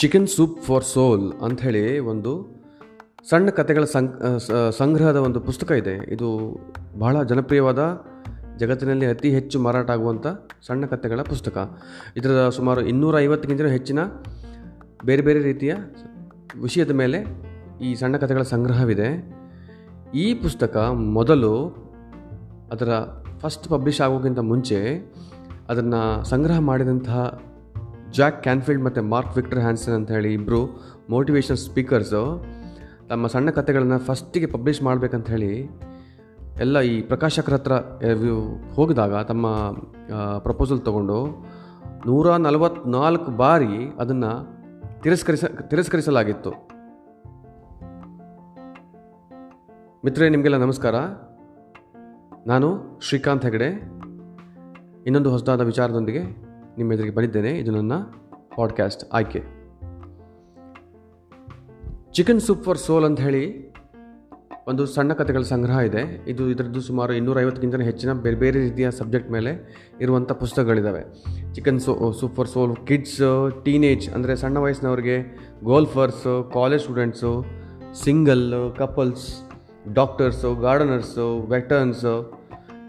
Chicken soup for ಸೋಲ್ ಅಂಥೇಳಿ ಒಂದು ಸಣ್ಣ ಕಥೆಗಳ ಸಂ, ಸಂಗ್ರಹದ ಒಂದು ಪುಸ್ತಕ ಇದೆ. ಇದು ಬಹಳ ಜನಪ್ರಿಯವಾದ, ಜಗತ್ತಿನಲ್ಲಿ ಅತಿ ಹೆಚ್ಚು ಮಾರಾಟ ಆಗುವಂಥ ಸಣ್ಣ ಕಥೆಗಳ ಪುಸ್ತಕ. ಇದರ ಸುಮಾರು ಇನ್ನೂರ ಐವತ್ತಕ್ಕಿಂತ ಹೆಚ್ಚಿನ ಬೇರೆ ಬೇರೆ ರೀತಿಯ ವಿಷಯದ ಮೇಲೆ ಈ ಸಣ್ಣ ಕಥೆಗಳ ಸಂಗ್ರಹವಿದೆ. ಈ ಪುಸ್ತಕ ಮೊದಲು ಅದರ ಫಸ್ಟ್ ಪಬ್ಲಿಷ್ ಆಗೋಕ್ಕಿಂತ ಮುಂಚೆ ಅದನ್ನು ಸಂಗ್ರಹ ಮಾಡಿದಂತಹ ಜಾಕ್ ಕ್ಯಾನ್ಫೀಲ್ಡ್ ಮತ್ತು ಮಾರ್ಕ್ ವಿಕ್ಟರ್ ಹ್ಯಾನ್ಸನ್ ಅಂತ ಹೇಳಿ ಇಬ್ಬರು ಮೋಟಿವೇಶನ್ ಸ್ಪೀಕರ್ಸು ತಮ್ಮ ಸಣ್ಣ ಕಥೆಗಳನ್ನು ಫಸ್ಟಿಗೆ ಪಬ್ಲಿಷ್ ಮಾಡಬೇಕಂತ ಹೇಳಿ ಎಲ್ಲ ಈ ಪ್ರಕಾಶಕರ ಹತ್ರ ಹೋಗಿದಾಗ ತಮ್ಮ ಪ್ರಪೋಸಲ್ ತಗೊಂಡು ನೂರ ನಲವತ್ನಾಲ್ಕು ಬಾರಿ ಅದನ್ನು ತಿರಸ್ಕರಿಸ, ತಿರಸ್ಕರಿಸಲಾಗಿತ್ತು. ಮಿತ್ರರೇ, ನಿಮಗೆಲ್ಲ ನಮಸ್ಕಾರ. ನಾನು ಶ್ರೀಕಾಂತ್ ಹೆಗಡೆ. ಇನ್ನೊಂದು ಹೊಸದಾದ ವಿಚಾರದೊಂದಿಗೆ ನಿಮ್ಮ ಎದುರಿಗೆ ಬಂದಿದ್ದೇನೆ. ಇದು ನನ್ನ ಪಾಡ್ಕ್ಯಾಸ್ಟ್ ಆಯ್ಕೆ. ಚಿಕನ್ ಸೂಪ್ ಫಾರ್ ಸೋಲ್ ಅಂತ ಹೇಳಿ ಒಂದು ಸಣ್ಣ ಕಥೆಗಳ ಸಂಗ್ರಹ ಇದೆ. ಇದು ಇದರದ್ದು ಸುಮಾರು ಇನ್ನೂರೈವತ್ತಕ್ಕಿಂತ ಹೆಚ್ಚಿನ ಬೇರೆ ಬೇರೆ ರೀತಿಯ ಸಬ್ಜೆಕ್ಟ್ ಮೇಲೆ ಇರುವಂಥ ಪುಸ್ತಕಗಳಿದ್ದಾವೆ chicken so soup for soul kids teenage ಅಂದರೆ ಸಣ್ಣ ವಯಸ್ಸಿನವ್ರಿಗೆ golfers college students single couples doctors gardeners veterans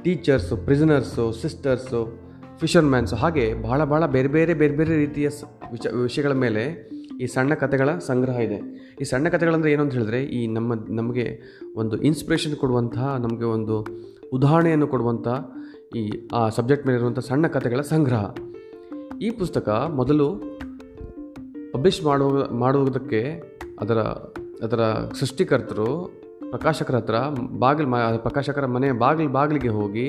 teachers prisoners sisters fishermans ಹಾಗೆ ಬಹಳ ಬಹಳ ಬೇರೆ ಬೇರೆ ಬೇರೆ ಬೇರೆ ರೀತಿಯ ವಿಷ ವಿಷಯಗಳ ಮೇಲೆ ಈ ಸಣ್ಣ ಕಥೆಗಳ ಸಂಗ್ರಹ ಇದೆ. ಈ ಸಣ್ಣ ಕಥೆಗಳಂದರೆ ಏನು ಅಂತ ಹೇಳಿದ್ರೆ, ಈ ನಮ್ಮ, ನಮಗೆ ಒಂದು ಇನ್ಸ್ಪಿರೇಷನ್ ಕೊಡುವಂತಹ, ನಮಗೆ ಒಂದು ಉದಾಹರಣೆಯನ್ನು ಕೊಡುವಂಥ ಈ, ಆ ಸಬ್ಜೆಕ್ಟ್ ಮೇಲೆ ಇರುವಂಥ ಸಣ್ಣ ಕಥೆಗಳ ಸಂಗ್ರಹ. ಈ ಪುಸ್ತಕ ಮೊದಲು ಪಬ್ಲಿಷ್ ಮಾಡುವ, ಮಾಡುವುದಕ್ಕೆ ಅದರ ಅದರ ಸೃಷ್ಟಿಕರ್ತರು, ಪ್ರಕಾಶಕರ ಹತ್ರ ಬಾಗಿಲು ಪ್ರಕಾಶಕರ ಮನೆ ಬಾಗಿಲು, ಬಾಗಿಲಿಗೆ ಹೋಗಿ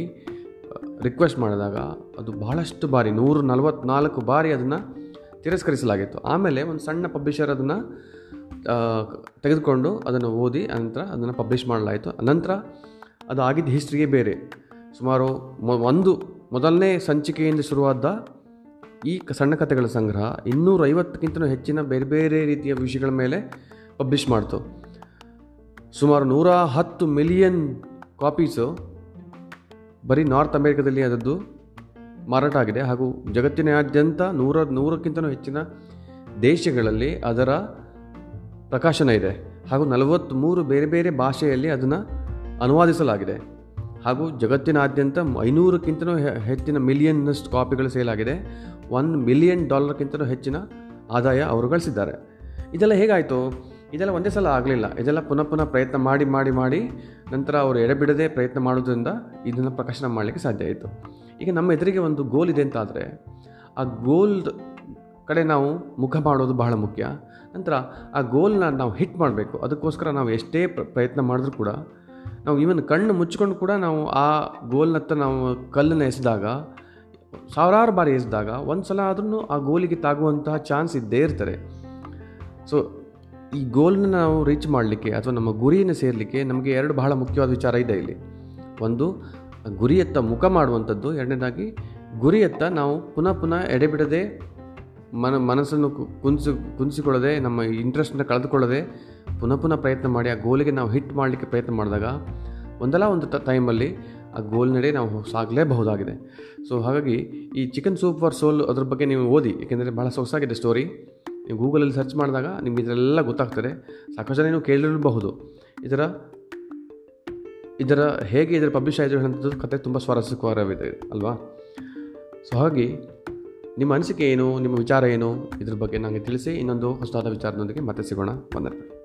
ರಿಕ್ವೆಸ್ಟ್ ಮಾಡಿದಾಗ ಅದು ಬಹಳಷ್ಟು ಬಾರಿ, ನೂರು ನಲವತ್ನಾಲ್ಕು ಬಾರಿ ಅದನ್ನು ತಿರಸ್ಕರಿಸಲಾಗಿತ್ತು. ಆಮೇಲೆ ಒಂದು ಸಣ್ಣ ಪಬ್ಲಿಷರ್ ಅದನ್ನು ತೆಗೆದುಕೊಂಡು ಅದನ್ನು ಓದಿ ನಂತರ ಅದನ್ನು ಪಬ್ಲಿಷ್ ಮಾಡಲಾಯಿತು. ನಂತರ ಅದು ಆಗಿದ್ದ ಹಿಸ್ಟ್ರಿಗೆ ಬೇರೆ. ಸುಮಾರು ಒಂದು, ಮೊದಲನೇ ಸಂಚಿಕೆಯಿಂದ ಶುರುವಾದ ಈ ಸಣ್ಣ ಕಥೆಗಳ ಸಂಗ್ರಹ ಇನ್ನೂರ ಐವತ್ತಕ್ಕಿಂತ ಹೆಚ್ಚಿನ ಬೇರೆ ಬೇರೆ ರೀತಿಯ ವಿಷಯಗಳ ಮೇಲೆ ಪಬ್ಲಿಷ್ ಮಾಡ್ತು. ಸುಮಾರು ನೂರ ಹತ್ತು ಮಿಲಿಯನ್ ಕಾಪೀಸು ಬರೀ ನಾರ್ತ್ ಅಮೇರಿಕಾದಲ್ಲಿ ಅದರದ್ದು ಮಾರಾಟ ಆಗಿದೆ. ಹಾಗೂ ಜಗತ್ತಿನಾದ್ಯಂತ ನೂರ ನೂರಕ್ಕಿಂತಲೂ ಹೆಚ್ಚಿನ ದೇಶಗಳಲ್ಲಿ ಅದರ ಪ್ರಕಾಶನ ಇದೆ. ಹಾಗೂ ನಲವತ್ತ್ಮೂರು ಬೇರೆ ಬೇರೆ ಭಾಷೆಯಲ್ಲಿ ಅದನ್ನು ಅನುವಾದಿಸಲಾಗಿದೆ. ಹಾಗೂ ಜಗತ್ತಿನಾದ್ಯಂತ ಐನೂರಕ್ಕಿಂತಲೂ ಹೆಚ್ಚಿನ ಮಿಲಿಯನ್ನಷ್ಟು ಕಾಪಿಗಳು ಸೇಲ್ ಆಗಿದೆ. ಒನ್ ಮಿಲಿಯನ್ ಡಾಲರ್ಗಿಂತಲೂ ಹೆಚ್ಚಿನ ಆದಾಯ ಅವರು ಗಳಿಸಿದ್ದಾರೆ. ಇದೆಲ್ಲ ಹೇಗಾಯಿತು? ಇದೆಲ್ಲ ಒಂದೇ ಸಲ ಆಗಲಿಲ್ಲ. ಇದೆಲ್ಲ ಪುನಃ ಪುನಃ ಪ್ರಯತ್ನ ಮಾಡಿ ಮಾಡಿ ಮಾಡಿ ನಂತರ ಅವರು ಎಡೆಬಿಡದೆ ಪ್ರಯತ್ನ ಮಾಡೋದ್ರಿಂದ ಇದನ್ನು ಪ್ರಕಾಶನ ಮಾಡಲಿಕ್ಕೆ ಸಾಧ್ಯ ಆಯಿತು. ಈಗ ನಮ್ಮ ಎದುರಿಗೆ ಒಂದು ಗೋಲ್ ಇದೆ ಅಂತಾದರೆ ಆ ಗೋಲ್ ಕಡೆ ನಾವು ಮುಖ ಮಾಡೋದು ಬಹಳ ಮುಖ್ಯ. ನಂತರ ಆ ಗೋಲ್ನ ನಾವು ಹಿಟ್ ಮಾಡಬೇಕು. ಅದಕ್ಕೋಸ್ಕರ ನಾವು ಎಷ್ಟೇ ಪ್ರಯತ್ನ ಮಾಡಿದ್ರೂ ಕೂಡ ನಾವು ಈವನ್ ಕಣ್ಣು ಮುಚ್ಕೊಂಡು ಕೂಡ ನಾವು ಆ ಗೋಲ್ನತ್ತ ನಾವು ಕಲ್ಲನ್ನು ಎಸೆದಾಗ, ಸಾವಿರಾರು ಬಾರಿ ಎಸೆದಾಗ ಒಂದು ಸಲ ಆದ್ರೂ ಆ ಗೋಲಿಗೆ ತಾಗುವಂತಹ ಚಾನ್ಸ್ ಇದ್ದೇ ಇರ್ತಾರೆ ಸೊ ಈ ಗೋಲ್ನ ನಾವು ರೀಚ್ ಮಾಡಲಿಕ್ಕೆ ಅಥವಾ ನಮ್ಮ ಗುರಿಯನ್ನು ಸೇರಲಿಕ್ಕೆ ನಮಗೆ ಎರಡು ಬಹಳ ಮುಖ್ಯವಾದ ವಿಚಾರ ಇದೆ ಇಲ್ಲಿ. ಒಂದು, ಗುರಿಯತ್ತ ಮುಖ ಮಾಡುವಂಥದ್ದು. ಎರಡನೇದಾಗಿ, ಗುರಿಯತ್ತ ನಾವು ಪುನಃ ಪುನಃ ಎಡೆಬಿಡದೆ ಮನ, ಮನಸ್ಸನ್ನು ಕು- ಕುಂಸಿಕೊಳ್ಳದೆ ನಮ್ಮ ಇಂಟ್ರೆಸ್ಟನ್ನ ಕಳೆದುಕೊಳ್ಳದೆ ಪುನಃ ಪುನಃ ಪ್ರಯತ್ನ ಮಾಡಿ ಆ ಗೋಲಿಗೆ ನಾವು ಹಿಟ್ ಮಾಡಲಿಕ್ಕೆ ಪ್ರಯತ್ನ ಮಾಡಿದಾಗ ಒಂದಲ್ಲ ಒಂದು ಟ ಟೈಮಲ್ಲಿ ಆ ಗೋಲ್ ನಡೆ ನಾವು ಸಾಗಲೇಬಹುದಾಗಿದೆ. ಸೊ ಹಾಗಾಗಿ ಈ ಚಿಕನ್ ಸೂಪ್ ಫಾರ್ ಸೋಲ್ ಅದ್ರ ಬಗ್ಗೆ ನೀವು ಓದಿ, ಏಕೆಂದರೆ ಬಹಳ ಸೊಗಸಾಗಿದೆ ಸ್ಟೋರಿ ನೀವು ಗೂಗಲಲ್ಲಿ ಸರ್ಚ್ ಮಾಡಿದಾಗ ನಿಮ್ಗೆ ಇದೆಲ್ಲ ಗೊತ್ತಾಗ್ತದೆ. ಸಾಕಷ್ಟು ಜನ ನೀವು ಕೇಳಿರಬಹುದು. ಇದರ ಇದರ ಹೇಗೆ ಇದರ ಪಬ್ಲಿಷ್ ಆಯಿತು ಅನ್ನೋದು ಕತೆ ತುಂಬ ಸ್ವಾರಸ್ಯಕರವಿದೆ ಅಲ್ವಾ? ಸೊ ಹಾಗಾಗಿ ನಿಮ್ಮ ಅನಿಸಿಕೆ ಏನು, ನಿಮ್ಮ ವಿಚಾರ ಏನು, ಇದ್ರ ಬಗ್ಗೆ ನನಗೆ ತಿಳಿಸಿ ಇನ್ನೊಂದು ಹೊಸದಾದ ವಿಚಾರದೊಂದಿಗೆ ಮತ್ತೆ ಸಿಗೋಣ. ವಂದನೆ